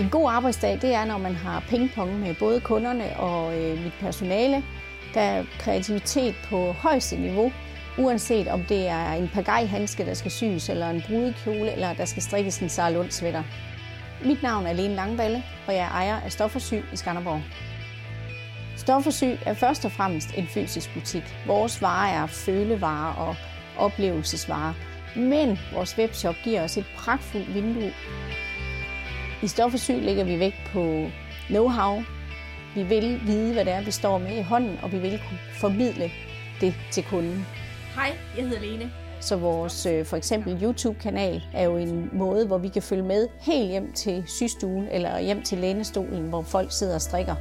En god arbejdsdag, det er, når man har pingpong med både kunderne og øh, mit personale. Der er kreativitet på højeste niveau, uanset om det er en pagajhandske, der skal syes, eller en brudekjole, eller der skal strikkes en Sarlund sweater. Mit navn er Lene Langballe, og jeg er ejer af Stoffersyg i Skanderborg. Stoffersyg er først og fremmest en fysisk butik. Vores varer er følevarer og oplevelsesvarer, men vores webshop giver os et pragtfuldt vindue i Stoffersyg lægger vi vægt på know-how. Vi vil vide, hvad det er, vi står med i hånden, og vi vil kunne formidle det til kunden. Hej, jeg hedder Lene. Så vores øh, for eksempel YouTube-kanal er jo en måde, hvor vi kan følge med helt hjem til systuen eller hjem til lænestolen, hvor folk sidder og strikker.